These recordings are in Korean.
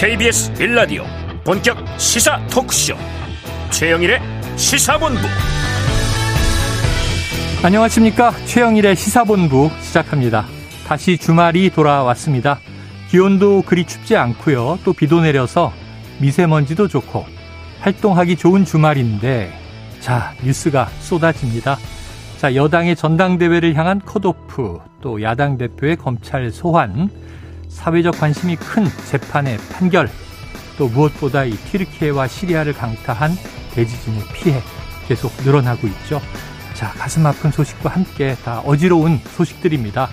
KBS 빌라디오 본격 시사 토크쇼. 최영일의 시사본부. 안녕하십니까? 최영일의 시사본부 시작합니다. 다시 주말이 돌아왔습니다. 기온도 그리 춥지 않고요. 또 비도 내려서 미세먼지도 좋고 활동하기 좋은 주말인데 자 뉴스가 쏟아집니다. 자 여당의 전당대회를 향한 컷오프 또 야당 대표의 검찰 소환 사회적 관심이 큰 재판의 판결, 또 무엇보다 이 튀르키예와 시리아를 강타한 대지진의 피해 계속 늘어나고 있죠. 자, 가슴 아픈 소식과 함께 다 어지러운 소식들입니다.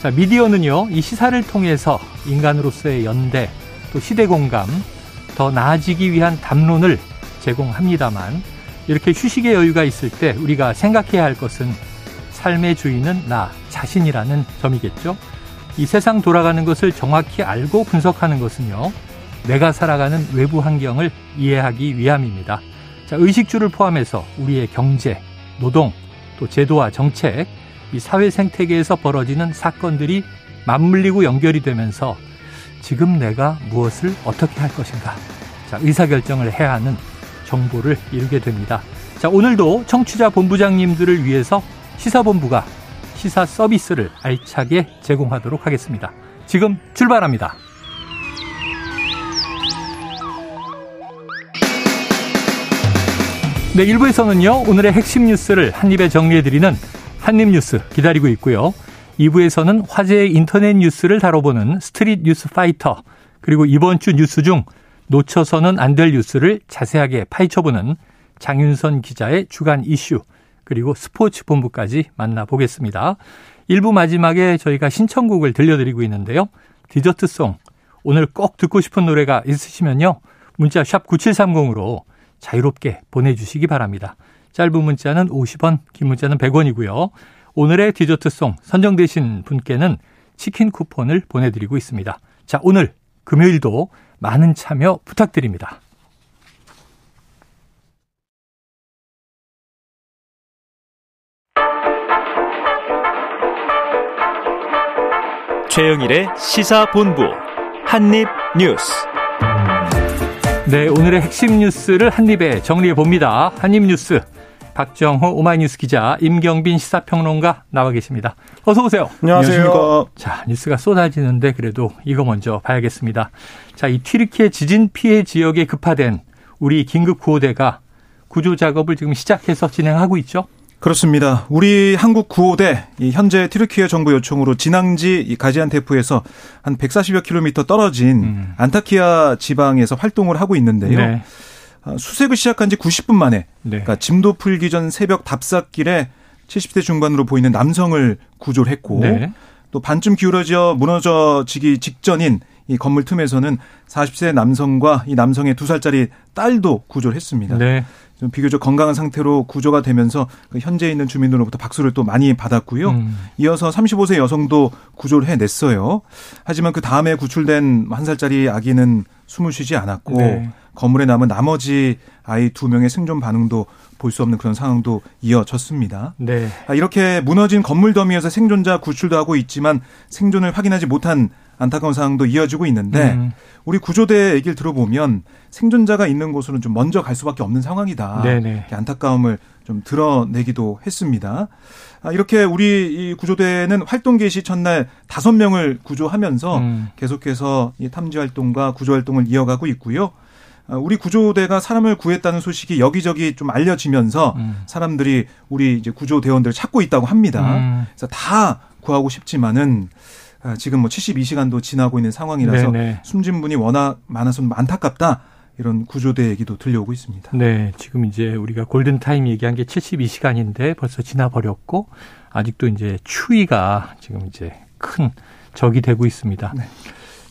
자, 미디어는요, 이 시사를 통해서 인간으로서의 연대, 또 시대 공감, 더 나아지기 위한 담론을 제공합니다만, 이렇게 휴식의 여유가 있을 때 우리가 생각해야 할 것은 삶의 주인은 나 자신이라는 점이겠죠. 이 세상 돌아가는 것을 정확히 알고 분석하는 것은요. 내가 살아가는 외부 환경을 이해하기 위함입니다. 자, 의식주를 포함해서 우리의 경제, 노동, 또 제도와 정책, 이 사회 생태계에서 벌어지는 사건들이 맞물리고 연결이 되면서 지금 내가 무엇을 어떻게 할 것인가. 자, 의사결정을 해야 하는 정보를 이루게 됩니다. 자, 오늘도 청취자 본부장님들을 위해서 시사본부가 시사 서비스를 알차게 제공하도록 하겠습니다. 지금 출발합니다. 네, 1부에서는요, 오늘의 핵심 뉴스를 한입에 정리해드리는 한입뉴스 기다리고 있고요. 2부에서는 화제의 인터넷 뉴스를 다뤄보는 스트릿 뉴스 파이터, 그리고 이번 주 뉴스 중 놓쳐서는 안 될 뉴스를 자세하게 파헤쳐보는 장윤선 기자의 주간 이슈, 그리고 스포츠 본부까지 만나보겠습니다. 1부 마지막에 저희가 신청곡을 들려드리고 있는데요. 디저트송. 오늘 꼭 듣고 싶은 노래가 있으시면요. 문자 샵 9730으로 자유롭게 보내주시기 바랍니다. 짧은 문자는 50원, 긴 문자는 100원이고요. 오늘의 디저트송 선정되신 분께는 치킨 쿠폰을 보내드리고 있습니다. 자, 오늘 금요일도 많은 참여 부탁드립니다. 최영일의 시사본부 한입뉴스. 네, 오늘의 핵심 뉴스를 한입에 정리해 봅니다. 한입뉴스. 박정호 오마이뉴스 기자, 임경빈 시사평론가 나와 계십니다. 어서 오세요. 안녕하세요. 자, 뉴스가 쏟아지는데 그래도 이거 먼저 봐야겠습니다. 자, 이 튀르키예 지진 피해 지역에 급파된 우리 긴급 구호대가 구조 작업을 지금 시작해서 진행하고 있죠. 그렇습니다. 우리 한국 구호대 현재 튀르키예 정부 요청으로 진앙지 가지안테프에서 한 140여 킬로미터 떨어진 음. 안타키아 지방에서 활동을 하고 있는데요. 네. 아, 수색을 시작한 지 90분 만에 네. 그러니까 짐도 풀기 전 새벽 답사길에 70대 중반으로 보이는 남성을 구조를 했고 네. 또 반쯤 기울어져 무너져지기 직전인 이 건물 틈에서는 40세 남성과 이 남성의 두 살짜리 딸도 구조를 했습니다. 네. 좀 비교적 건강한 상태로 구조가 되면서 그 현재 있는 주민들로부터 박수를 또 많이 받았고요. 음. 이어서 35세 여성도 구조를 해냈어요. 하지만 그 다음에 구출된 한 살짜리 아기는 숨을 쉬지 않았고 네. 건물에 남은 나머지 아이 두 명의 생존 반응도 볼 수 없는 그런 상황도 이어졌습니다. 네. 아, 이렇게 무너진 건물 더미에서 생존자 구출도 하고 있지만 생존을 확인하지 못한 안타까운 상황도 이어지고 있는데 음. 우리 구조대 얘기를 들어보면 생존자가 있는 곳으로는 좀 먼저 갈 수밖에 없는 상황이다. 네네. 안타까움을 좀 드러내기도 했습니다. 아, 이렇게 우리 이 구조대는 활동 개시 첫날 다섯 명을 구조하면서 음. 계속해서 이 탐지 활동과 구조 활동을 이어가고 있고요. 아, 우리 구조대가 사람을 구했다는 소식이 여기저기 좀 알려지면서 음. 사람들이 우리 이제 구조대원들을 찾고 있다고 합니다. 음. 그래서 다 구하고 싶지만은 아, 지금 뭐 72시간도 지나고 있는 상황이라서 네네. 숨진 분이 워낙 많아서 안타깝다. 이런 구조대 얘기도 들려오고 있습니다. 네, 지금 이제 우리가 골든 타임 얘기한 게 72시간인데 벌써 지나 버렸고 아직도 이제 추위가 지금 이제 큰 적이 되고 있습니다. 네.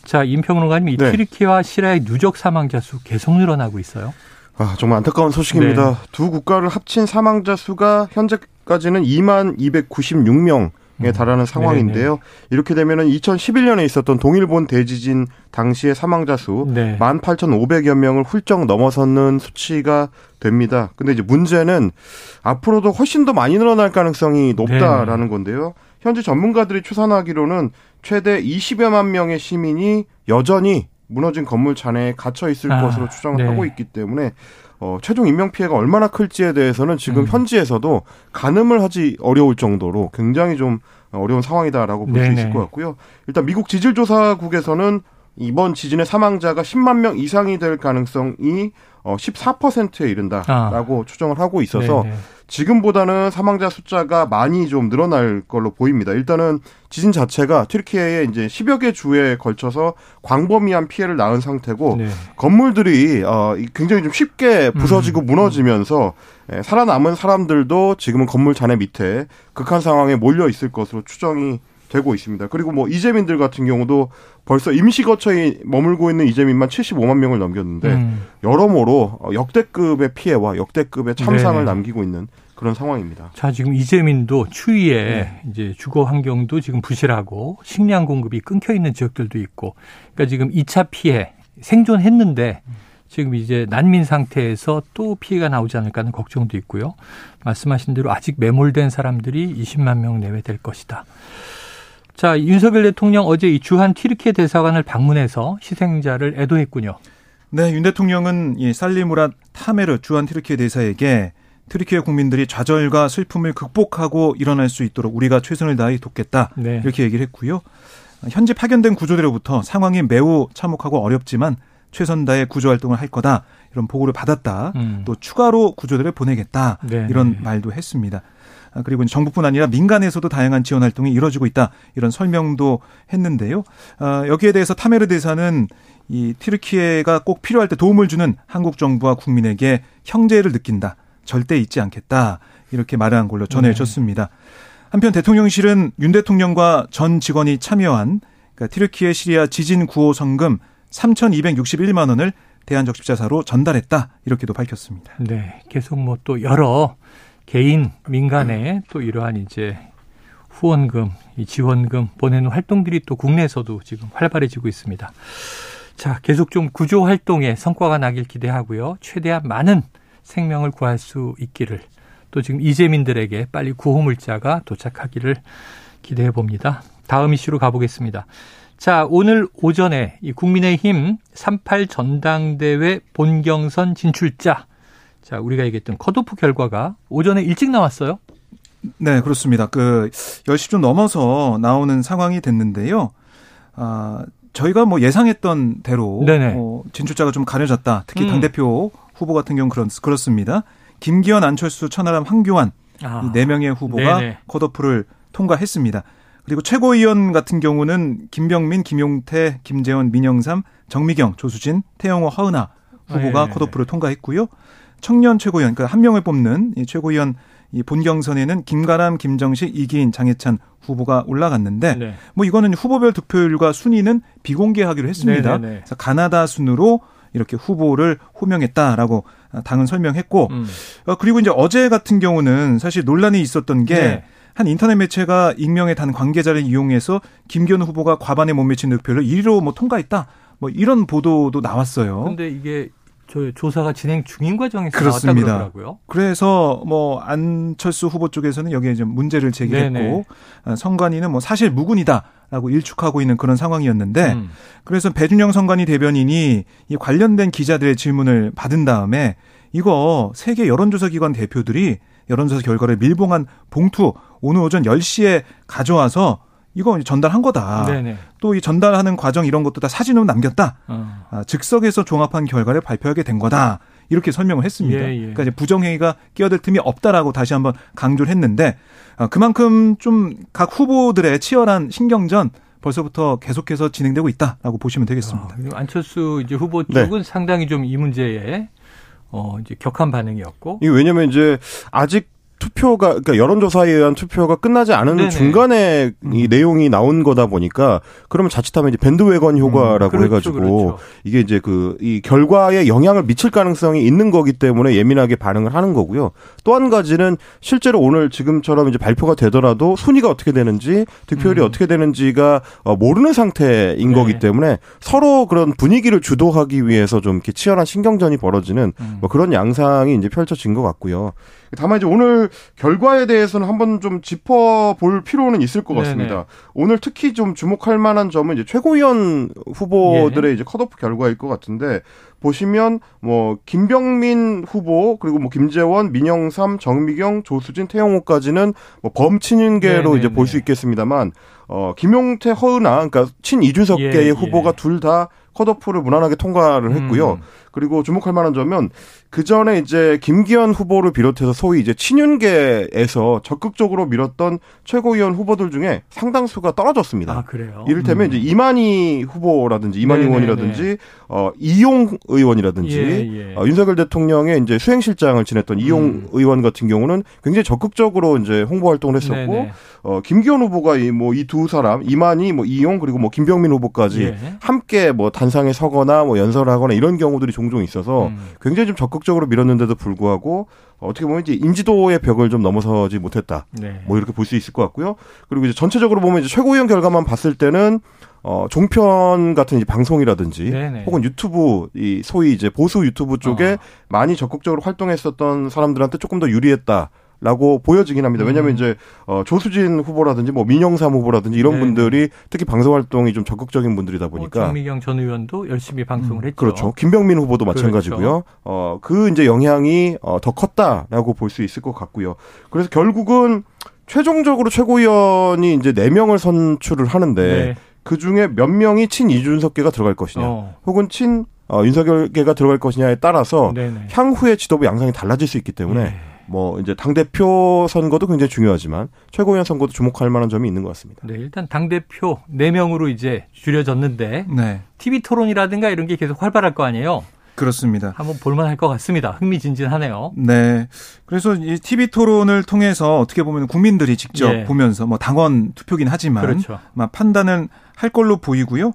자, 임평론가님, 이 네. 튀르키와 시라의 누적 사망자 수 계속 늘어나고 있어요. 아, 정말 안타까운 소식입니다. 네. 두 국가를 합친 사망자 수가 현재까지는 2만 296명 에 음. 달하는 상황인데요. 네네. 이렇게 되면은 2011년에 있었던 동일본 대지진 당시의 사망자 수 네. 18,500여 명을 훌쩍 넘어서는 수치가 됩니다. 근데 이제 문제는 앞으로도 훨씬 더 많이 늘어날 가능성이 높다라는 네. 건데요. 현재 전문가들이 추산하기로는 최대 20여만 명의 시민이 여전히 무너진 건물 잔해에 갇혀 있을 아, 것으로 추정을 네. 하고 있기 때문에 어, 최종 인명 피해가 얼마나 클지에 대해서는 지금 음. 현지에서도 가늠을 하지 어려울 정도로 굉장히 좀 어려운 상황이다라고 볼 수 있을 것 같고요. 일단 미국 지질조사국에서는 이번 지진의 사망자가 10만 명 이상이 될 가능성이 어 14%에 이른다라고 아. 추정을 하고 있어서 네네. 지금보다는 사망자 숫자가 많이 좀 늘어날 걸로 보입니다. 일단은 지진 자체가 튀르키예의 이제 10여 개 주에 걸쳐서 광범위한 피해를 낳은 상태고 네. 건물들이 어 굉장히 좀 쉽게 부서지고 음. 무너지면서 예, 살아남은 사람들도 지금은 건물 잔해 밑에 극한 상황에 몰려 있을 것으로 추정이 되고 있습니다. 그리고 뭐 이재민들 같은 경우도 벌써 임시 거처에 머물고 있는 이재민만 75만 명을 넘겼는데 음. 여러모로 역대급의 피해와 역대급의 참상을 네 남기고 있는 그런 상황입니다. 자, 지금 이재민도 추위에 네. 이제 주거 환경도 지금 부실하고 식량 공급이 끊겨 있는 지역들도 있고 그러니까 지금 2차 피해 생존했는데 지금 이제 난민 상태에서 또 피해가 나오지 않을까 하는 걱정도 있고요. 말씀하신 대로 아직 매몰된 사람들이 20만 명 내외 될 것이다. 자, 윤석열 대통령 어제 이 주한 튀르키예 대사관을 방문해서 희생자를 애도했군요. 네, 윤 대통령은 이 살리무라 타메르 주한 튀르키예 대사에게 튀르키예 국민들이 좌절과 슬픔을 극복하고 일어날 수 있도록 우리가 최선을 다해 돕겠다. 네. 이렇게 얘기를 했고요. 현재 파견된 구조대로부터 상황이 매우 참혹하고 어렵지만 최선 다해 구조 활동을 할 거다. 이런 보고를 받았다. 음. 또 추가로 구조대를 보내겠다. 네. 이런 말도 했습니다. 아, 그리고 정부뿐 아니라 민간에서도 다양한 지원 활동이 이루어지고 있다 이런 설명도 했는데요. 아, 여기에 대해서 타메르 대사는 이 티르키예가 꼭 필요할 때 도움을 주는 한국 정부와 국민에게 형제를 느낀다. 절대 잊지 않겠다. 이렇게 말한 걸로 전해졌습니다. 한편 대통령실은 윤 대통령과 전 직원이 참여한 그러니까 티르키예 시리아 지진 구호 성금 3,261만 원을 대한적십자사로 전달했다. 이렇게도 밝혔습니다. 네. 계속 뭐 또 여러 개인 민간에 또 이러한 이제 후원금, 이 지원금 보내는 활동들이 또 국내에서도 지금 활발해지고 있습니다. 자, 계속 좀 구조 활동에 성과가 나길 기대하고요. 최대한 많은 생명을 구할 수 있기를 또 지금 이재민들에게 빨리 구호 물자가 도착하기를 기대해 봅니다. 다음 이슈로 가보겠습니다. 자, 오늘 오전에 이 국민의힘 38 전당대회 본경선 진출자 자, 우리가 얘기했던 컷오프 결과가 오전에 일찍 나왔어요. 네, 그렇습니다. 그 10시 좀 넘어서 나오는 상황이 됐는데요. 아, 저희가 뭐 예상했던 대로 어, 진출자가 좀 가려졌다. 특히 음. 당대표 후보 같은 경우 그렇, 그렇습니다. 김기현, 안철수, 천하람, 황교안 아. 이네 명의 후보가 네네. 컷오프를 통과했습니다. 그리고 최고위원 같은 경우는 김병민, 김용태, 김재원, 민영삼, 정미경, 조수진, 태영호, 허은하 후보가 아, 예. 컷오프를 통과했고요. 청년 최고위원, 그러니까 한 명을 뽑는 이 최고위원 이 본경선에는 김가람, 김정식, 이기인, 장해찬 후보가 올라갔는데 네. 뭐 이거는 후보별 득표율과 순위는 비공개하기로 했습니다. 네네네. 그래서 가나다 순으로 이렇게 후보를 호명했다라고 당은 설명했고 음. 어, 그리고 이제 어제 같은 경우는 사실 논란이 있었던 게 네. 한 인터넷 매체가 익명의 단 관계자를 이용해서 김기현 후보가 과반에 못 미친 득표를 1위로 뭐 통과했다. 뭐 이런 보도도 나왔어요. 근데 이게 저 조사가 진행 중인 과정에서 그렇습니다. 나왔다고요 그래서 뭐 안철수 후보 쪽에서는 여기에 좀 문제를 제기했고 네네. 어, 선관위는 뭐 사실 무근이다라고 일축하고 있는 그런 상황이었는데 음. 그래서 배준영 선관위 대변인이 이 관련된 기자들의 질문을 받은 다음에 이거 세계 여론조사 기관 대표들이 여론조사 결과를 밀봉한 봉투 오늘 오전 10시에 가져와서 이거 전달한 거다. 또 이 전달하는 과정 이런 것도 다 사진으로 남겼다. 어. 아, 즉석에서 종합한 결과를 발표하게 된 거다. 이렇게 설명을 했습니다. 예, 예. 그러니까 이제 부정행위가 끼어들 틈이 없다라고 다시 한번 강조를 했는데 아, 그만큼 좀 각 후보들의 치열한 신경전 벌써부터 계속해서 진행되고 있다라고 보시면 되겠습니다. 아, 안철수 이제 후보 쪽은 네. 상당히 좀 이 문제에 어 이제 격한 반응이었고. 이 왜냐면 이제 아직 투표가 그러니까 여론조사에 의한 투표가 끝나지 않은 네네. 중간에 음. 이 내용이 나온 거다 보니까 그러면 자칫하면 이제 밴드웨건 효과라고 음, 그렇죠, 해가지고 그렇죠. 이게 이제 그 이 결과에 영향을 미칠 가능성이 있는 거기 때문에 예민하게 반응을 하는 거고요. 또 한 가지는 실제로 오늘 지금처럼 이제 발표가 되더라도 순위가 어떻게 되는지 득표율이 음. 어떻게 되는지가 어, 모르는 상태인 네. 거기 때문에 서로 그런 분위기를 주도하기 위해서 좀 이렇게 치열한 신경전이 벌어지는 음. 뭐 그런 양상이 이제 펼쳐진 것 같고요. 다만 이제 오늘 결과에 대해서는 한번 좀 짚어볼 필요는 있을 것 같습니다. 네네. 오늘 특히 좀 주목할 만한 점은 이제 최고위원 후보들의 예. 이제 컷오프 결과일 것 같은데 보시면 뭐 김병민 후보 그리고 뭐 김재원, 민영삼, 정미경, 조수진, 태영호까지는 뭐 범친윤계로 이제 볼 수 있겠습니다만 어 김용태, 허은아 그러니까 친 이준석계의 예, 후보가 예. 둘다 컷오프를 무난하게 통과를 했고요. 음. 그리고 주목할 만한 점은 그 전에 이제 김기현 후보를 비롯해서 소위 이제 친윤계에서 적극적으로 밀었던 최고위원 후보들 중에 상당수가 떨어졌습니다. 아, 그래요? 이를테면 음. 이제 이만희 후보라든지 이만희 네네네. 의원이라든지 어 이용 의원이라든지 예, 예. 어, 윤석열 대통령의 이제 수행실장을 지냈던 이용 음. 의원 같은 경우는 굉장히 적극적으로 이제 홍보 활동을 했었고 네네. 어 김기현 후보가 이 뭐 이 두 사람 이만희 뭐 이용 그리고 뭐 김병민 후보까지 예. 함께 뭐 단상에 서거나 뭐 연설하거나 이런 경우들이 종종 있어서 음. 굉장히 좀 적극 적으로 밀었는데도 불구하고 어떻게 보면 이제 인지도의 벽을 좀 넘어서지 못했다. 네. 뭐 이렇게 볼 수 있을 것 같고요. 그리고 이제 전체적으로 보면 이제 최고위원 결과만 봤을 때는 어, 종편 같은 이제 방송이라든지 네네. 혹은 유튜브 이 소위 이제 보수 유튜브 쪽에 어. 많이 적극적으로 활동했었던 사람들한테 조금 더 유리했다. 라고 보여지긴 합니다. 왜냐하면 음. 이제 어, 조수진 후보라든지 뭐 민영삼 후보라든지 이런 네. 분들이 특히 방송 활동이 좀 적극적인 분들이다 보니까 어, 정미경 전 의원도 열심히 방송을 음. 했죠. 그렇죠. 김병민 후보도 그렇죠. 마찬가지고요. 어, 그 이제 영향이 어, 더 컸다라고 볼 수 있을 것 같고요. 그래서 결국은 최종적으로 최고위원이 이제 4명을 선출을 하는데 네. 그 중에 몇 명이 친 이준석계가 들어갈 것이냐, 어. 혹은 친 어, 윤석열계가 들어갈 것이냐에 따라서 네네. 향후의 지도부 양상이 달라질 수 있기 때문에 네. 뭐 이제 당 대표 선거도 굉장히 중요하지만 최고위원 선거도 주목할 만한 점이 있는 것 같습니다. 네, 일단 당 대표 4 명으로 이제 줄여졌는데 네. TV 토론이라든가 이런 게 계속 활발할 거 아니에요. 그렇습니다. 한번 볼만할 것 같습니다. 흥미진진하네요. 네. 그래서 이 TV 토론을 통해서 어떻게 보면 국민들이 직접 예. 보면서 뭐 당원 투표긴 하지만 그렇죠. 판단은 할 걸로 보이고요.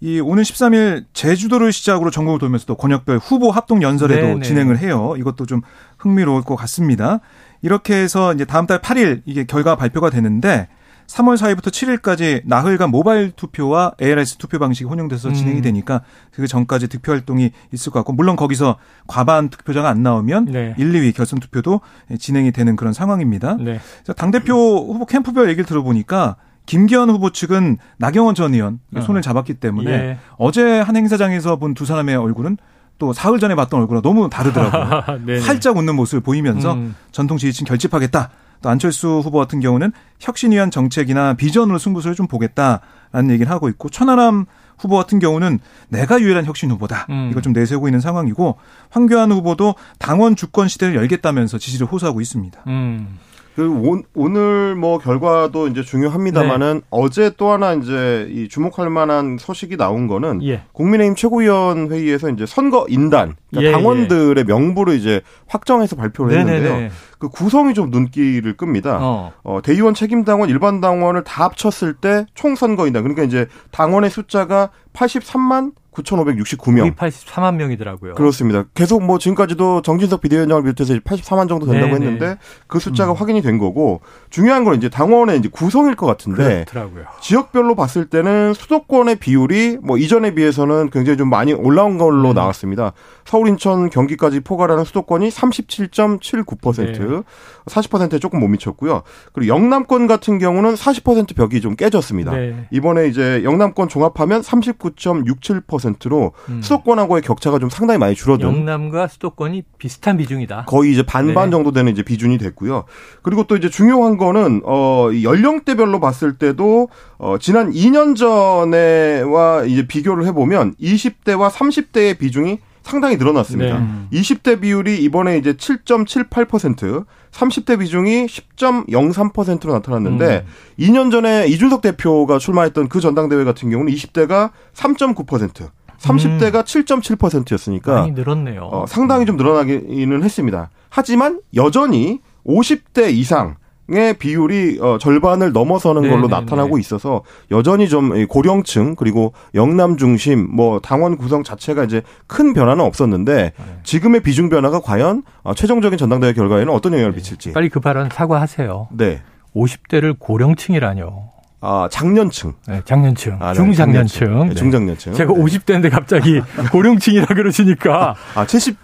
이 오는 13일 제주도를 시작으로 전국을 돌면서 또 권역별 후보 합동 연설에도 네네. 진행을 해요. 이것도 좀 흥미로울 것 같습니다. 이렇게 해서 이제 다음 달 8일 이게 결과 발표가 되는데 3월 4일부터 7일까지 나흘간 모바일 투표와 ARS 투표 방식이 혼용돼서 음. 진행이 되니까 그 전까지 득표 활동이 있을 것 같고 물론 거기서 과반 득표자가 안 나오면 네. 1, 2위 결선 투표도 진행이 되는 그런 상황입니다. 네. 당 대표 후보 캠프별 얘기를 들어보니까 김기현 후보 측은 나경원 전 의원 어. 손을 잡았기 때문에 예. 어제 한 행사장에서 본 두 사람의 얼굴은 또 사흘 전에 봤던 얼굴과 너무 다르더라고요. 활짝 웃는 모습을 보이면서 음. 전통 지지층 결집하겠다. 또 안철수 후보 같은 경우는 혁신 위한 정책이나 비전으로 승부수를 좀 보겠다라는 얘기를 하고 있고 천하람 후보 같은 경우는 내가 유일한 혁신 후보다. 음. 이걸 좀 내세우고 있는 상황이고 황교안 후보도 당원 주권 시대를 열겠다면서 지지를 호소하고 있습니다. 음. 그 오, 늘뭐 결과도 이제 중요합니다만은 네. 어제 또 하나 이제 이 주목할 만한 소식이 나온 거는 예. 국민의힘 최고위원 회의에서 이제 선거 인단 그러니까 예, 당원들의 예. 명부를 이제 확정해서 발표를 했는데요. 네네네. 그 구성이 좀 눈길을 끕니다. 어. 어, 대의원 책임 당원, 일반 당원을 다 합쳤을 때 총 선거 인단 그러니까 이제 당원의 숫자가 83만 9,569명. 84만 명이더라고요. 그렇습니다. 계속 뭐 지금까지도 정진석 비대위원장을 비롯해서 84만 정도 된다고 네네. 했는데 그 숫자가 음. 확인이 된 거고 중요한 건 이제 당원의 이제 구성일 것 같은데 그렇더라고요. 지역별로 봤을 때는 수도권의 비율이 뭐 이전에 비해서는 굉장히 좀 많이 올라온 걸로 음. 나왔습니다. 서울, 인천, 경기까지 포괄하는 수도권이 37.79%, 네. 40%에 조금 못 미쳤고요. 그리고 영남권 같은 경우는 40% 벽이 좀 깨졌습니다. 네. 이번에 이제 영남권 종합하면 39.67%로 음. 수도권하고의 격차가 좀 상당히 많이 줄어든. 영남과 수도권이 비슷한 비중이다. 거의 이제 반반 네. 정도 되는 이제 비중이 됐고요. 그리고 또 이제 중요한 거는 어 연령대별로 봤을 때도 어 지난 2년 전에와 이제 비교를 해 보면 20대와 30대의 비중이 상당히 늘어났습니다. 네. 20대 비율이 이번에 이제 7.78%, 30대 비중이 10.03%로 나타났는데 음. 2년 전에 이준석 대표가 출마했던 그 전당대회 같은 경우는 20대가 3.9%, 30대가 음. 7.7%였으니까 많이 늘었네요. 어, 상당히 좀 늘어나기는 했습니다. 하지만 여전히 50대 이상 의 비율이 어, 절반을 넘어서는 걸로 네네네. 나타나고 있어서 여전히 좀 고령층 그리고 영남 중심 뭐 당원 구성 자체가 이제 큰 변화는 없었는데 네. 지금의 비중 변화가 과연 어, 최종적인 전당대회 결과에는 어떤 영향을 네. 미칠지 빨리 그 발언 사과하세요. 네. 50대를 고령층이라뇨. 아, 장년층. 네, 장년층. 아, 네, 중장년층. 네, 중장년층. 제가 50대인데 갑자기 고령층이라 그러시니까. 아, 70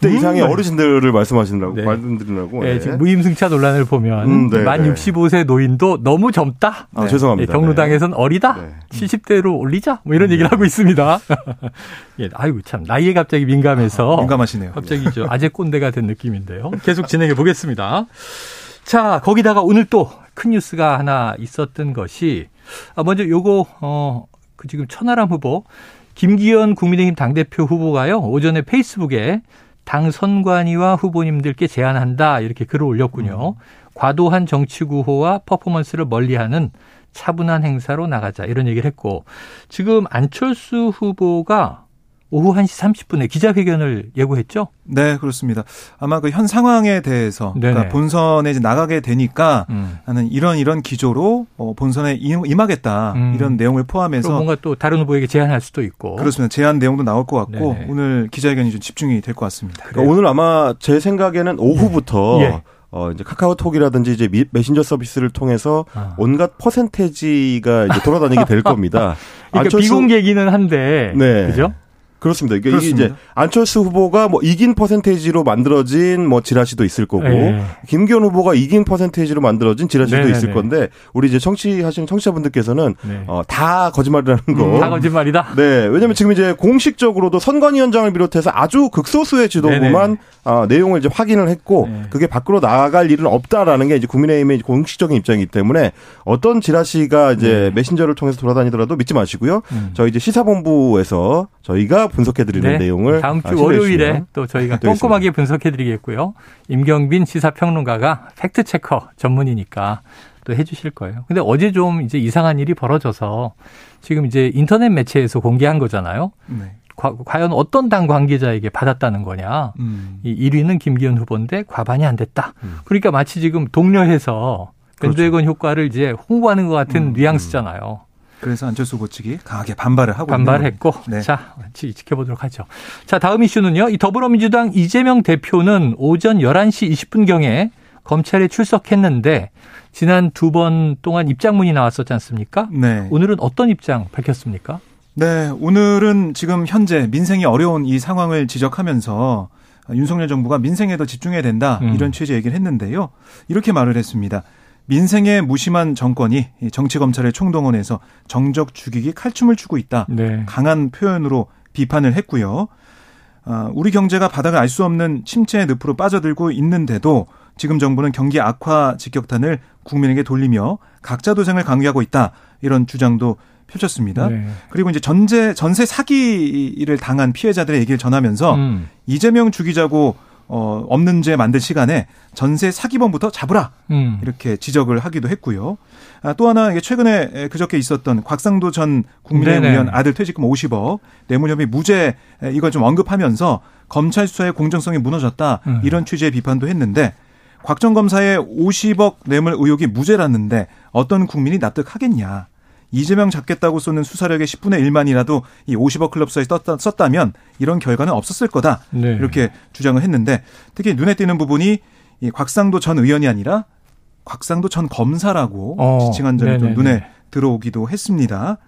60대 음, 이상의 네. 어르신들을 말씀하시느라고 네. 말씀드리라고. 네. 네. 지금 무임승차 논란을 보면 음, 네, 만 65세 노인도 너무 젊다. 아, 죄송합니다. 경로당에선 어리다. 70대로 올리자. 뭐 이런 얘기를 하고 있습니다. 예, 아이고 참 나이에 갑자기 민감해서 아, 민감하시네요. 갑자기 저 아재 꼰대가 된 느낌인데요. 계속 진행해 보겠습니다. 자, 거기다가 오늘 또 큰 뉴스가 하나 있었던 것이 아, 먼저 요거 어, 그 지금 천하람 후보 김기현 국민의힘 당대표 후보가요, 오전에 페이스북에 당 선관위와 후보님들께 제안한다, 이렇게 글을 올렸군요. 음. 과도한 정치 구호와 퍼포먼스를 멀리하는 차분한 행사로 나가자, 이런 얘기를 했고, 지금 안철수 후보가 오후 1시 30분에 기자회견을 예고했죠? 네, 그렇습니다. 아마 그 현 상황에 대해서 그러니까 본선에 이제 나가게 되니까 음. 나는 이런 이런 기조로 어, 본선에 임하겠다 음. 이런 내용을 포함해서 뭔가 또 다른 후보에게 제안할 수도 있고 그렇습니다. 제안 내용도 나올 것 같고 네네. 오늘 기자회견이 좀 집중이 될 것 같습니다. 그러니까 오늘 아마 제 생각에는 오후부터 예. 어, 이제 카카오톡이라든지 이제 메신저 서비스를 통해서 아. 온갖 퍼센테지가 이제 돌아다니게 될 겁니다. 그러니까 안철수... 비공개기는 한데. 네. 그죠? 그렇습니다. 이게, 이게 이제 안철수 후보가 뭐 이긴 퍼센테이지로 만들어진 뭐 지라시도 있을 거고 네. 김기현 후보가 이긴 퍼센테이지로 만들어진 지라시도 네, 네 있을 네. 건데 우리 이제 청취하시는 청취자분들께서는 네. 어, 다 거짓말이라는 거. 음, 다 거짓말이다. 네. 왜냐면 지금 이제 공식적으로도 선관위원장을 비롯해서 아주 극소수의 지도부만 어, 내용을 이제 확인을 했고 네. 그게 밖으로 나갈 일은 없다라는 게 이제 국민의힘의 공식적인 입장이기 때문에 어떤 지라시가 이제 메신저를 통해서 돌아다니더라도 믿지 마시고요. 음. 저희 이제 시사본부에서 저희가 분석해드리는 네. 내용을 다음 주 월요일에 또 저희가 꼼꼼하게 분석해드리겠고요. 임경빈 시사평론가가 fact checker 전문이니까 또 해주실 거예요. 근데 어제 좀 이제 이상한 일이 벌어져서 지금 이제 인터넷 매체에서 공개한 거잖아요. 네. 과, 연 어떤 당 관계자에게 받았다는 거냐. 음. 이 1위는 김기현 후보인데 과반이 안 됐다. 음. 그러니까 마치 지금 동료해서 밴드왜건 그렇죠. 효과를 이제 홍보하는 것 같은 음. 뉘앙스잖아요. 그래서 안철수 후보 측이 강하게 반발을 하고 반발했고 네. 자 지켜보도록 하죠. 자 다음 이슈는요. 이 더불어민주당 이재명 대표는 오전 11시 20분 경에 검찰에 출석했는데 지난 두 번 동안 입장문이 나왔었지 않습니까? 네. 오늘은 어떤 입장 밝혔습니까? 네, 오늘은 지금 현재 민생이 어려운 이 상황을 지적하면서 윤석열 정부가 민생에 더 집중해야 된다 음. 이런 취지의 얘기를 했는데요. 이렇게 말을 했습니다. 민생의 무심한 정권이 정치 검찰의 총동원해서 정적 죽이기 칼춤을 추고 있다. 네. 강한 표현으로 비판을 했고요. 아, 우리 경제가 바닥을 알 수 없는 침체의 늪으로 빠져들고 있는데도 지금 정부는 경기 악화 직격탄을 국민에게 돌리며 각자 도생을 강요하고 있다. 이런 주장도 펼쳤습니다. 네. 그리고 이제 전제 전세 사기를 당한 피해자들의 얘기를 전하면서 음. 이재명 죽이자고 어, 없는 죄 만들 시간에 전세 사기범부터 잡으라 음. 이렇게 지적을 하기도 했고요. 아, 또 하나 이게 최근에 그저께 있었던 곽상도 전 국민의힘 의원 아들 퇴직금 50억 뇌물 혐의 무죄 이걸 좀 언급하면서 검찰 수사의 공정성이 무너졌다 음. 이런 취지의 비판도 했는데 곽 전 검사의 50억 뇌물 의혹이 무죄라는데 어떤 국민이 납득하겠냐. 이재명 잡겠다고 쏘는 수사력의 10분의 1만이라도 이 50억 클럽사에 썼다, 썼다 면 이런 결과는 없었을 거다. 네. 이렇게 주장을 했는데 특히 눈에 띄는 부분이 이 곽상도 전 의원이 아니라 곽상도 전 검사라고 어, 지칭한 점이 좀 눈에 들어오기도 했습니다.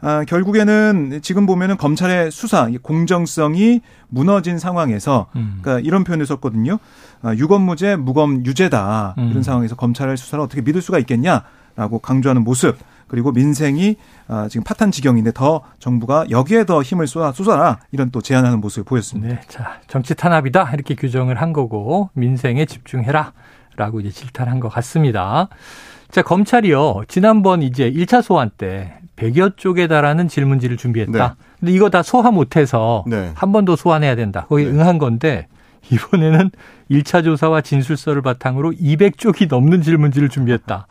아, 결국에는 지금 보면은 검찰의 수사 공정성이 무너진 상황에서 음. 그러니까 이런 표현을 썼거든요. 아, 유검무죄 무검 유죄다 음. 이런 상황에서 검찰의 수사를 어떻게 믿을 수가 있겠냐라고 강조하는 모습. 그리고 민생이 아, 지금 파탄 지경인데 더 정부가 여기에 더 힘을 쏟아 쏟아라 이런 또 제안하는 모습을 보였습니다. 네, 자 정치 탄압이다 이렇게 규정을 한 거고 민생에 집중해라라고 이제 질타한 것 같습니다. 자 검찰이요 지난번 이제 1차 소환 때 100여 쪽에 달하는 질문지를 준비했다. 네. 근데 이거 다 소화 못해서 네. 한번 더 소환해야 된다. 거기 네. 응한 건데 이번에는 1차 조사와 진술서를 바탕으로 200쪽이 넘는 질문지를 준비했다.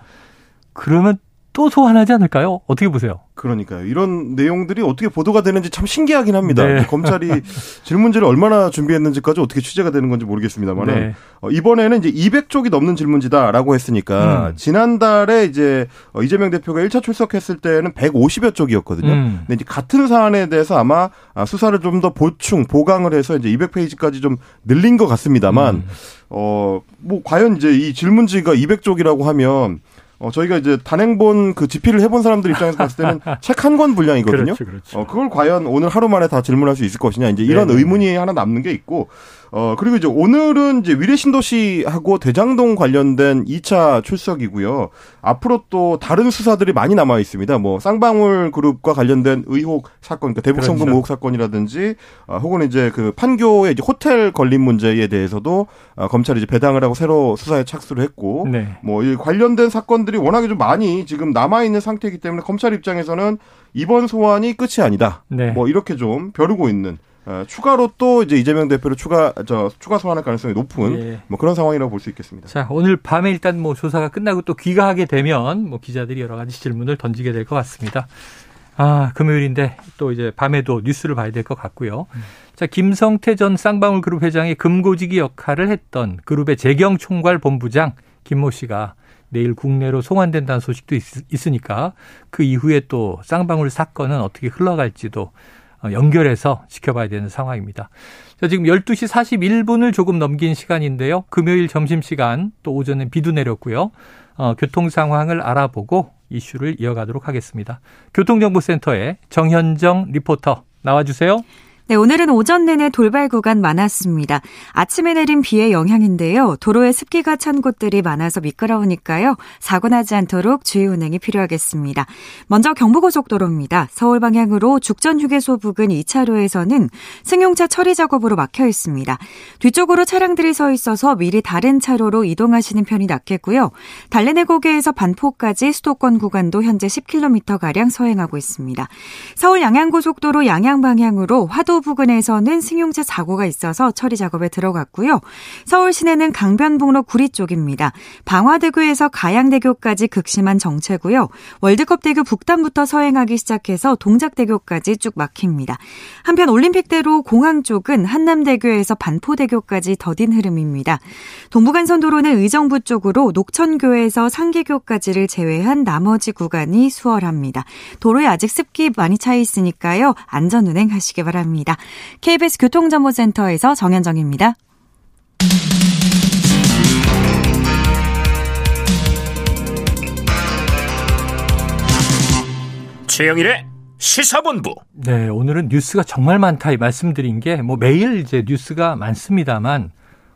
그러면 또 소환하지 않을까요? 어떻게 보세요? 그러니까요. 이런 내용들이 어떻게 보도가 되는지 참 신기하긴 합니다. 네. 검찰이 질문지를 얼마나 준비했는지까지 어떻게 취재가 되는 건지 모르겠습니다만 네. 어, 이번에는 이제 200쪽이 넘는 질문지다라고 했으니까 음. 지난달에 이제 어, 이재명 대표가 1차 출석했을 때는 150여 쪽이었거든요. 음. 근데 이제 같은 사안에 대해서 아마 아, 수사를 좀 더 보충, 보강을 해서 이제 200페이지까지 좀 늘린 것 같습니다만 음. 어, 뭐 과연 이제 이 질문지가 200쪽이라고 하면 어, 저희가 이제 단행본 그 집필을 해본 사람들 입장에서 봤을 때는 책 한 권 분량이거든요. 그렇죠, 그렇죠. 어, 그걸 과연 오늘 하루 만에 다 질문할 수 있을 것이냐. 이제 이런 네, 네 의문이 네. 하나 남는 게 있고, 어, 그리고 이제 오늘은 이제 위례신도시하고 대장동 관련된 2차 출석이고요. 앞으로 또 다른 수사들이 많이 남아 있습니다. 뭐 쌍방울 그룹과 관련된 의혹 사건, 그러니까 대북 성금 그렇죠. 의혹 사건이라든지 어, 혹은 이제 그 판교의 이제 호텔 걸린 문제에 대해서도 어, 검찰이 이제 배당을 하고 새로 수사에 착수를 했고 네. 뭐이 관련된 사건들이 워낙에 좀 많이 지금 남아 있는 상태이기 때문에 검찰 입장에서는 이번 소환이 끝이 아니다. 네. 뭐 이렇게 좀 벼르고 있는 어, 추가로 또 이제 이재명 대표를 추가 저 추가 소환할 가능성이 높은 예. 뭐 그런 상황이라고 볼 수 있겠습니다. 자 오늘 밤에 일단 뭐 조사가 끝나고 또 귀가하게 되면 뭐 기자들이 여러 가지 질문을 던지게 될 것 같습니다. 아 금요일인데 또 이제 밤에도 뉴스를 봐야 될 것 같고요. 음. 자 김성태 전 쌍방울 그룹 회장의 금고지기 역할을 했던 그룹의 재경 총괄 본부장 김모 씨가 내일 국내로 송환된다는 소식도 있, 으니까그 이후에 또 쌍방울 사건은 어떻게 흘러갈지도 어, 연결해서 지켜봐야 되는 상황입니다. 자, 지금 12시 41분을 조금 넘긴 시간인데요. 금요일 점심시간 또 오전에 비도 내렸고요. 어, 교통 상황을 알아보고 이슈를 이어가도록 하겠습니다. 교통정보센터의 정현정 리포터 나와주세요. 네, 오늘은 오전 내내 돌발 구간 많았습니다. 아침에 내린 비의 영향인데요. 도로에 습기가 찬 곳들이 많아서 미끄러우니까요. 사고 나지 않도록 주의 운행이 필요하겠습니다. 먼저 경부고속도로입니다. 서울 방향으로 죽전 휴게소 부근 2차로에서는 승용차 처리 작업으로 막혀 있습니다. 뒤쪽으로 차량들이 서 있어서 미리 다른 차로로 이동하시는 편이 낫겠고요. 달래내 고개에서 반포까지 수도권 구간도 현재 10km가량 서행하고 있습니다. 서울 양양고속도로 양양 방향으로 화도 부근에서는 승용차 사고가 있어서 처리 작업에 들어갔고요. 서울 시내는 강변북로 구리 쪽입니다. 방화대교에서 가양대교까지 극심한 정체고요. 월드컵대교 북단부터 서행하기 시작해서 동작대교까지 쭉 막힙니다. 한편 올림픽대로 공항 쪽은 한남대교에서 반포대교까지 더딘 흐름입니다. 동부간선도로는 의정부 쪽으로 녹천교에서 상계교까지를 제외한 나머지 구간이 수월합니다. 도로에 아직 습기 많이 차 있으니까요. 안전 운행 하시기 바랍니다. 있습니다. KBS 교통정보센터에서 정현정입니다. 최영일의 시사본부. 네, 오늘은 뉴스가 정말 많다 이 말씀드린 게 뭐 매일 이제 뉴스가 많습니다만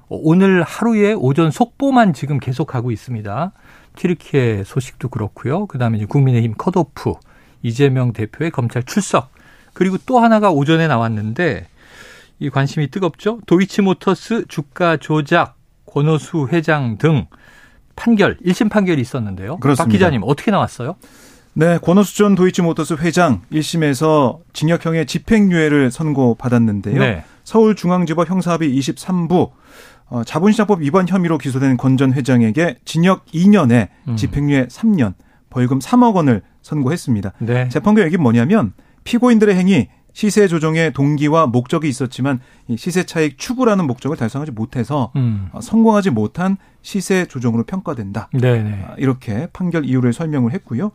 오늘 하루에 오전 속보만 지금 계속하고 있습니다. 튀르키예 소식도 그렇고요. 그다음에 이제 국민의힘 컷오프 이재명 대표의 검찰 출석 그리고 또 하나가 오전에 나왔는데 이 관심이 뜨겁죠. 도이치모터스 주가 조작 권오수 회장 등 판결 1심 판결이 있었는데요. 그렇습니다. 박 기자님 어떻게 나왔어요? 네, 권오수 전 도이치모터스 회장 1심에서 징역형의 집행유예를 선고받았는데요. 네. 서울중앙지법 형사합의 23부 어, 자본시장법 위반 혐의로 기소된 권 전 회장에게 징역 2년에 음. 집행유예 3년, 벌금 3억 원을 선고했습니다. 네. 재판부 얘기 뭐냐면 피고인들의 행위 시세 조정의 동기와 목적이 있었지만 이 시세 차익 추구라는 목적을 달성하지 못해서 음. 어, 성공하지 못한 시세 조정으로 평가된다. 네네. 아, 이렇게 판결 이유를 설명을 했고요.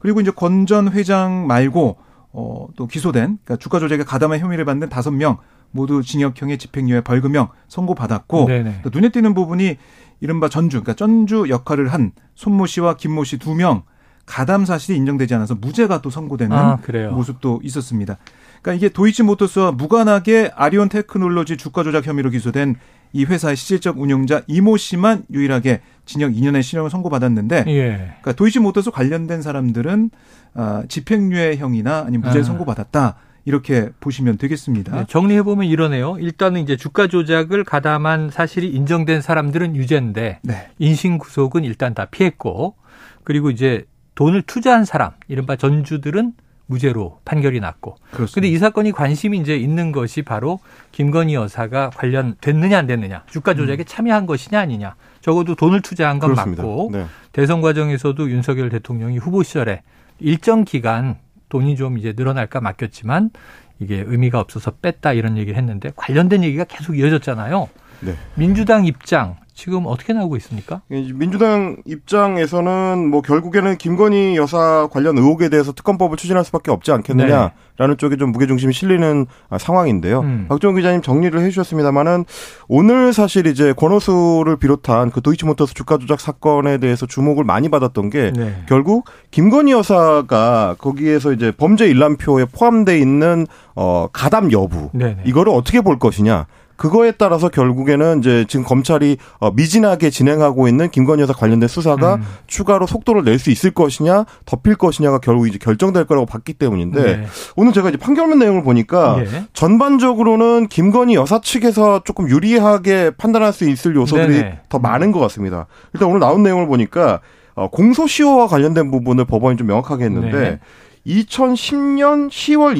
그리고 이제 권 전 회장 말고 어, 또 기소된 그러니까 주가 조작에 가담한 혐의를 받는 다섯 명 모두 징역형의 집행유예 벌금형 선고받았고 또 눈에 띄는 부분이 이른바 전주 그러니까 전주 역할을 한 손모 씨와 김모 씨 두명 가담 사실이 인정되지 않아서 무죄가 또 선고되는 아, 모습도 있었습니다. 그러니까 이게 도이치모터스와 무관하게 아리온 테크놀로지 주가 조작 혐의로 기소된 이 회사의 실질적 운영자 이모 씨만 유일하게 징역 2년의 실형을 선고받았는데 예. 그러니까 도이치모터스 관련된 사람들은 어, 집행유예형이나 아니면 무죄 아. 선고받았다. 이렇게 보시면 되겠습니다. 네, 정리해 보면 이러네요. 일단은 이제 주가 조작을 가담한 사실이 인정된 사람들은 유죄인데 네. 인신 구속은 일단 다 피했고 그리고 이제 돈을 투자한 사람, 이른바 전주들은 무죄로 판결이 났고. 그런데 이 사건이 관심이 이제 있는 것이 바로 김건희 여사가 관련됐느냐 안 됐느냐, 주가 조작에 음. 참여한 것이냐 아니냐. 적어도 돈을 투자한 건 그렇습니다. 맞고 네. 대선 과정에서도 윤석열 대통령이 후보 시절에 일정 기간 돈이 좀 이제 늘어날까 맡겼지만 이게 의미가 없어서 뺐다 이런 얘기를 했는데 관련된 얘기가 계속 이어졌잖아요. 네. 민주당 입장 지금 어떻게 나오고 있습니까? 민주당 입장에서는 뭐 결국에는 김건희 여사 관련 의혹에 대해서 특검법을 추진할 수밖에 없지 않겠느냐라는 네. 쪽에 좀 무게중심이 실리는 아, 상황인데요. 음. 박정우 기자님 정리를 해주셨습니다만은 오늘 사실 이제 권오수를 비롯한 그 도이치모터스 주가 조작 사건에 대해서 주목을 많이 받았던 게 네. 결국 김건희 여사가 거기에서 이제 범죄 일람표에 포함돼 있는 어 가담 여부 네네. 이거를 어떻게 볼 것이냐. 그거에 따라서 결국에는 이제 지금 검찰이 어, 미진하게 진행하고 있는 김건희 여사 관련된 수사가 음. 추가로 속도를 낼 수 있을 것이냐 덮일 것이냐가 결국 이제 결정될 거라고 봤기 때문인데 네. 오늘 제가 이제 판결문 내용을 보니까 네. 전반적으로는 김건희 여사 측에서 조금 유리하게 판단할 수 있을 요소들이 네네. 더 많은 것 같습니다. 일단 오늘 나온 내용을 보니까 어, 공소시효와 관련된 부분을 법원이 좀 명확하게 했는데 네. 2010년 10월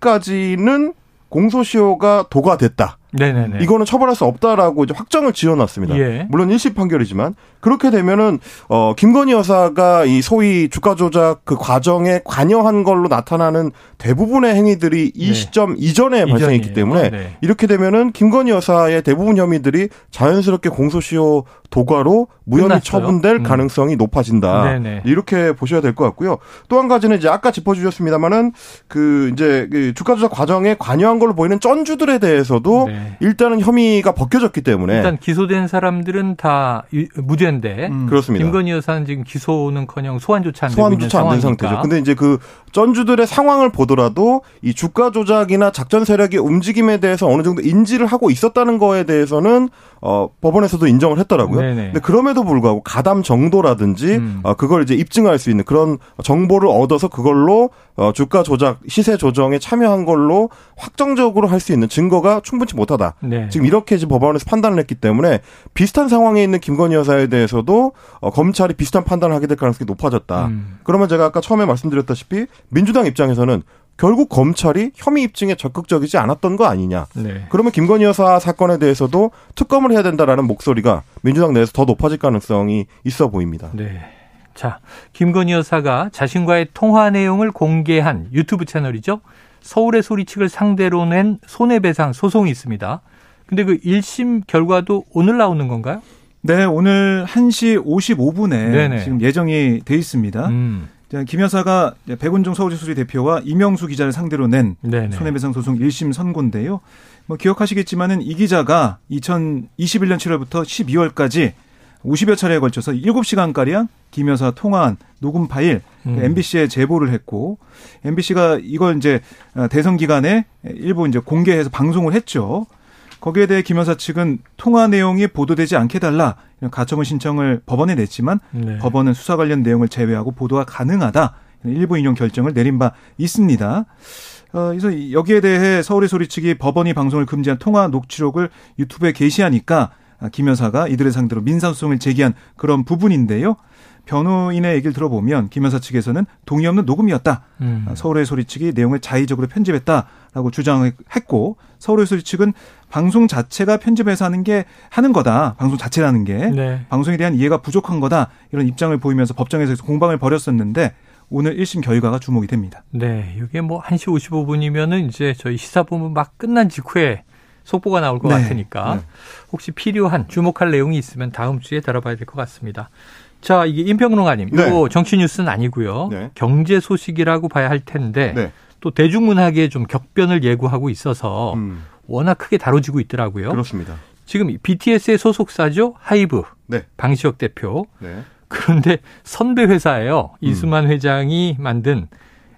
20일까지는 공소시효가 도과됐다. 네네네. 이거는 처벌할 수 없다라고 이제 확정을 지어놨습니다. 예. 물론 1심 판결이지만 그렇게 되면은 어 김건희 여사가 이 소위 주가 조작 그 과정에 관여한 걸로 나타나는 대부분의 행위들이 이 네. 시점 이전에 이전이에요. 발생했기 때문에 네. 이렇게 되면은 김건희 여사의 대부분 혐의들이 자연스럽게 공소시효 도과로 무혐의 끝났어요? 처분될 음. 가능성이 높아진다. 네네. 이렇게 보셔야 될 것 같고요. 또 한 가지는 이제 아까 짚어주셨습니다만은 그 이제 그 주가 조작 과정에 관여한 걸로 보이는 쩐주들에 대해서도 네. 일단은 혐의가 벗겨졌기 때문에 일단 기소된 사람들은 다 무죄인데 음. 그렇습니다. 김건희 여사는 지금 기소는커녕 소환조차 안 소환조차 안 된 상태죠. 근데 이제 그 쩐주들의 상황을 보더라도 이 주가 조작이나 작전 세력의 움직임에 대해서 어느 정도 인지를 하고 있었다는 거에 대해서는 어 법원에서도 인정을 했더라고요. 네네. 근데 그럼에도 불구하고 가담 정도라든지 음. 어, 그걸 이제 입증할 수 있는 그런 정보를 얻어서 그걸로 어, 주가 조작, 시세 조정에 참여한 걸로 확정적으로 할 수 있는 증거가 충분치 못하다. 네. 지금 이렇게 지금 법원에서 판단을 했기 때문에 비슷한 상황에 있는 김건희 여사에 대해서도 어, 검찰이 비슷한 판단을 하게 될 가능성이 높아졌다. 음. 그러면 제가 아까 처음에 말씀드렸다시피 민주당 입장에서는 결국 검찰이 혐의 입증에 적극적이지 않았던 거 아니냐. 네. 그러면 김건희 여사 사건에 대해서도 특검을 해야 된다라는 목소리가 민주당 내에서 더 높아질 가능성이 있어 보입니다. 네. 자, 김건희 여사가 자신과의 통화 내용을 공개한 유튜브 채널이죠. 서울의 소리 측을 상대로 낸 손해배상 소송이 있습니다. 근데 그 1심 결과도 오늘 나오는 건가요? 네, 오늘 1시 55분에 네네. 지금 예정이 돼 있습니다. 음. 김 여사가 백운종 서울지수리 대표와 이명수 기자를 상대로 낸 네네. 손해배상 소송 1심 선고인데요. 뭐 기억하시겠지만은 이 기자가 2021년 7월부터 12월까지 50여 차례에 걸쳐서 7시간가량 김 여사 통화한 녹음 파일 음. MBC에 제보를 했고 MBC가 이걸 이제 대선 기간에 일부 이제 공개해서 방송을 했죠. 거기에 대해 김 여사 측은 통화 내용이 보도되지 않게 달라 이런 가처분 신청을 법원에 냈지만 네. 법원은 수사 관련 내용을 제외하고 보도가 가능하다 일부 인용 결정을 내린 바 있습니다. 어, 그래서 여기에 대해 서울의 소리 측이 법원이 방송을 금지한 통화 녹취록을 유튜브에 게시하니까 김 여사가 이들의 상대로 민사소송을 제기한 그런 부분인데요. 변호인의 얘기를 들어보면 김 여사 측에서는 동의 없는 녹음이었다. 음. 서울의 소리 측이 내용을 자의적으로 편집했다라고 주장했고 서울의 소리 측은 방송 자체가 편집해서 하는 게 하는 거다. 방송 자체라는 게 네. 방송에 대한 이해가 부족한 거다. 이런 입장을 보이면서 법정에서 공방을 벌였었는데 오늘 1심 결과가 주목이 됩니다. 네. 이게 뭐 1시 55분이면은 이제 저희 시사본부 막 끝난 직후에 속보가 나올 것 네. 같으니까 네. 혹시 필요한 주목할 내용이 있으면 다음 주에 다뤄봐야 될 것 같습니다. 자, 이게 임평롱아님, 네. 이거 정치 뉴스는 아니고요. 네. 경제 소식이라고 봐야 할 텐데 네. 또 대중문학에 좀 격변을 예고하고 있어서 음. 워낙 크게 다뤄지고 있더라고요. 그렇습니다. 지금 BTS의 소속사죠 하이브 네. 방시혁 대표. 네. 그런데 선배 회사예요. 음. 이수만 회장이 만든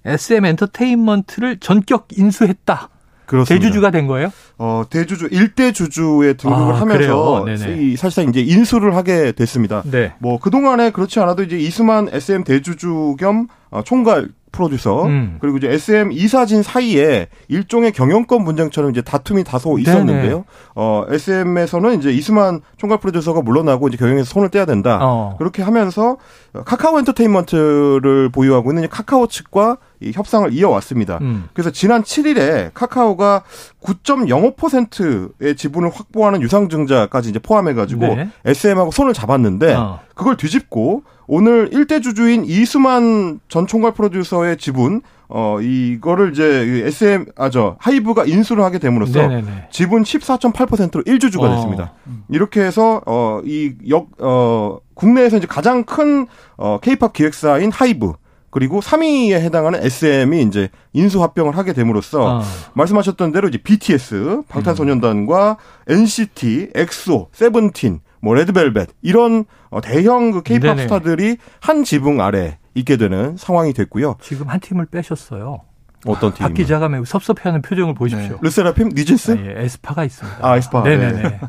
SM 엔터테인먼트를 전격 인수했다. 그렇습니다. 대주주가 된 거예요? 어, 대주주, 일대 주주에 등록을 아, 하면서 이, 사실상 이제 인수를 하게 됐습니다. 네. 뭐 그동안에 그렇지 않아도 이제 이수만 SM 대주주 겸 어, 총괄 프로듀서 음. 그리고 이제 SM 이사진 사이에 일종의 경영권 분쟁처럼 이제 다툼이 다소 있었는데요. 네네. 어 SM에서는 이제 이수만 총괄 프로듀서가 물러나고 이제 경영에서 손을 떼야 된다. 어. 그렇게 하면서 카카오 엔터테인먼트를 보유하고 있는 카카오 측과 이 협상을 이어왔습니다. 음. 그래서 지난 7일에 카카오가 9.05%의 지분을 확보하는 유상증자까지 이제 포함해가지고 네. SM하고 손을 잡았는데 어. 그걸 뒤집고 오늘 일대 주주인 이수만 전 총괄 프로듀서의 지분 어 이거를 이제 SM 아 저 하이브가 인수를 하게 됨으로써 네네네. 지분 14.8%로 1주주가 됐습니다. 어. 이렇게 해서 어이역어 국내에서 이제 가장 큰어 케이팝 기획사인 하이브 그리고 3위에 해당하는 SM이 이제 인수 합병을 하게 됨으로써 어. 말씀하셨던 대로 이제 BTS 방탄소년단과 음. NCT, 엑소, 세븐틴 뭐 레드벨벳 이런 어, 대형 그 케이팝 스타들이 한 지붕 아래 있게 되는 상황이 됐고요. 지금 한 팀을 빼셨어요. 어떤 팀? 박 기자가 매우 섭섭해하는 표정을 보십시오. 네. 르세라핌, 뉴진스? 아, 예, 에스파가 있습니다. 아, 에스파. 네네네. 네.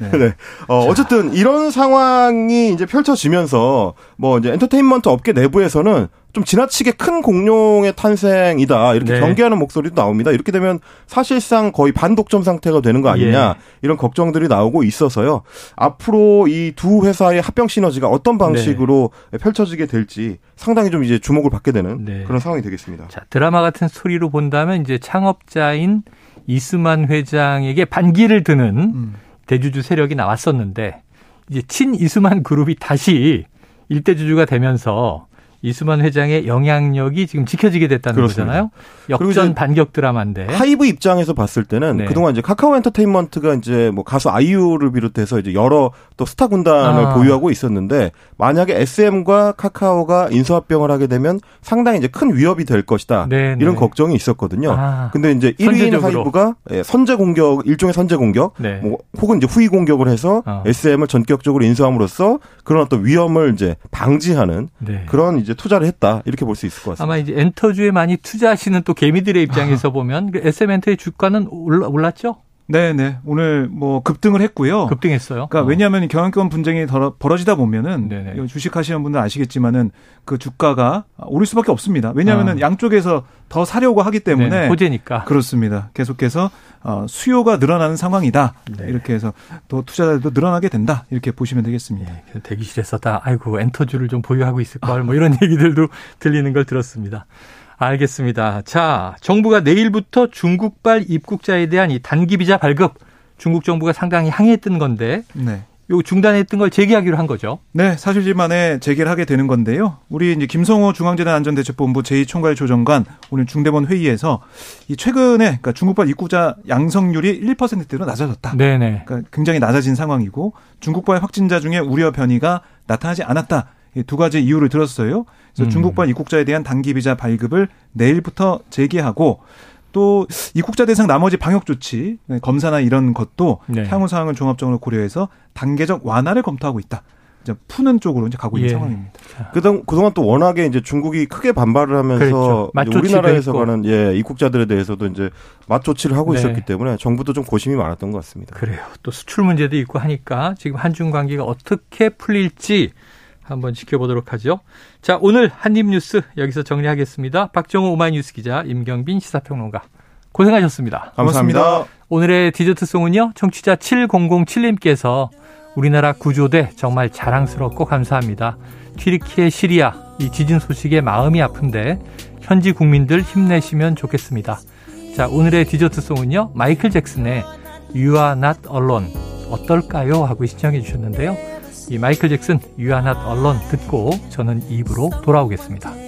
네. 네. 어, 어쨌든 이런 상황이 이제 펼쳐지면서 뭐 이제 엔터테인먼트 업계 내부에서는 좀 지나치게 큰 공룡의 탄생이다 이렇게 네. 경계하는 목소리도 나옵니다. 이렇게 되면 사실상 거의 반독점 상태가 되는 거 아니냐 예. 이런 걱정들이 나오고 있어서요. 앞으로 이 두 회사의 합병 시너지가 어떤 방식으로 네. 펼쳐지게 될지 상당히 좀 이제 주목을 받게 되는 네. 그런 상황이 되겠습니다. 자 드라마 같은 스토리로 본다면 이제 창업자인 이수만 회장에게 반기를 드는 음. 대주주 세력이 나왔었는데 이제 친 이수만 그룹이 다시 일대 주주가 되면서 이수만 회장의 영향력이 지금 지켜지게 됐다는 그렇습니다. 거잖아요. 역전 반격 드라마인데 하이브 입장에서 봤을 때는 네. 그동안 이제 카카오 엔터테인먼트가 이제 뭐 가수 아이유를 비롯해서 이제 여러 또 스타 군단을 아. 보유하고 있었는데 만약에 SM과 카카오가 인수합병을 하게 되면 상당히 이제 큰 위협이 될 것이다. 네네. 이런 네. 걱정이 있었거든요. 아. 근데 이제 1위인 하이브가 예, 선제 공격 일종의 선제 공격 네. 뭐 혹은 이제 후위 공격을 해서 어. SM을 전격적으로 인수함으로써 그런 어떤 위험을 이제 방지하는 네. 그런 이제 투자를 했다 이렇게 볼 수 있을 것 같습니다. 아마 이제 엔터주에 많이 투자하시는 또 개미들의 입장에서 보면 SM엔터의 주가는 올랐죠? 네 네. 오늘 뭐 급등을 했고요. 급등했어요. 그러니까 어. 왜냐하면 경영권 분쟁이 벌어지다 보면은 네네. 주식하시는 분들 아시겠지만은 그 주가가 오를 수밖에 없습니다. 왜냐하면은 어. 양쪽에서 더 사려고 하기 때문에 네 호재니까 그렇습니다. 계속해서 어, 수요가 늘어나는 상황이다. 네. 이렇게 해서 또 투자자들도 늘어나게 된다. 이렇게 보시면 되겠습니다. 네, 대기실에서 다 아이고 엔터주를 좀 보유하고 있을 걸 뭐 이런 얘기들도 들리는 걸 들었습니다. 알겠습니다. 자, 정부가 내일부터 중국발 입국자에 대한 이 단기 비자 발급 중국 정부가 상당히 항의했던 건데 네. 요 중단했던 걸 재개하기로 한 거죠. 네, 사실지 만에 재개를 하게 되는 건데요. 우리 이제 김성호 중앙재난 안전대책본부 제2총괄 조정관 오늘 중대본 회의에서 이 최근에 그러니까 중국발 입국자 양성률이 1%대로 낮아졌다. 네네. 그러니까 굉장히 낮아진 상황이고 중국발 확진자 중에 우려 변이가 나타나지 않았다. 두 가지 이유를 들었어요. 그래서 음. 중국발 입국자에 대한 단기 비자 발급을 내일부터 재개하고 또 입국자 대상 나머지 방역 조치 검사나 이런 것도 네. 향후 상황을 종합적으로 고려해서 단계적 완화를 검토하고 있다. 이제 푸는 쪽으로 이제 가고 있는 예. 상황입니다. 그동 그동안 또 워낙에 이제 중국이 크게 반발을 하면서 그렇죠. 우리나라에서 가는 예 입국자들에 대해서도 이제 맞 조치를 하고 네. 있었기 때문에 정부도 좀 고심이 많았던 것 같습니다. 그래요. 또 수출 문제도 있고 하니까 지금 한중 관계가 어떻게 풀릴지 한번 지켜보도록 하죠. 자, 오늘 한입뉴스 여기서 정리하겠습니다. 박정호 오마이뉴스 기자, 임경빈 시사평론가. 고생하셨습니다. 감사합니다. 오늘의 디저트송은요, 청취자 7007님께서 우리나라 구조대 정말 자랑스럽고 감사합니다. 튀르키예 시리아 이 지진 소식에 마음이 아픈데 현지 국민들 힘내시면 좋겠습니다. 자, 오늘의 디저트송은요, 마이클 잭슨의 You Are Not Alone 어떨까요? 하고 신청해 주셨는데요. 이 마이클 잭슨 유한핫 언론 듣고 저는 입으로 돌아오겠습니다.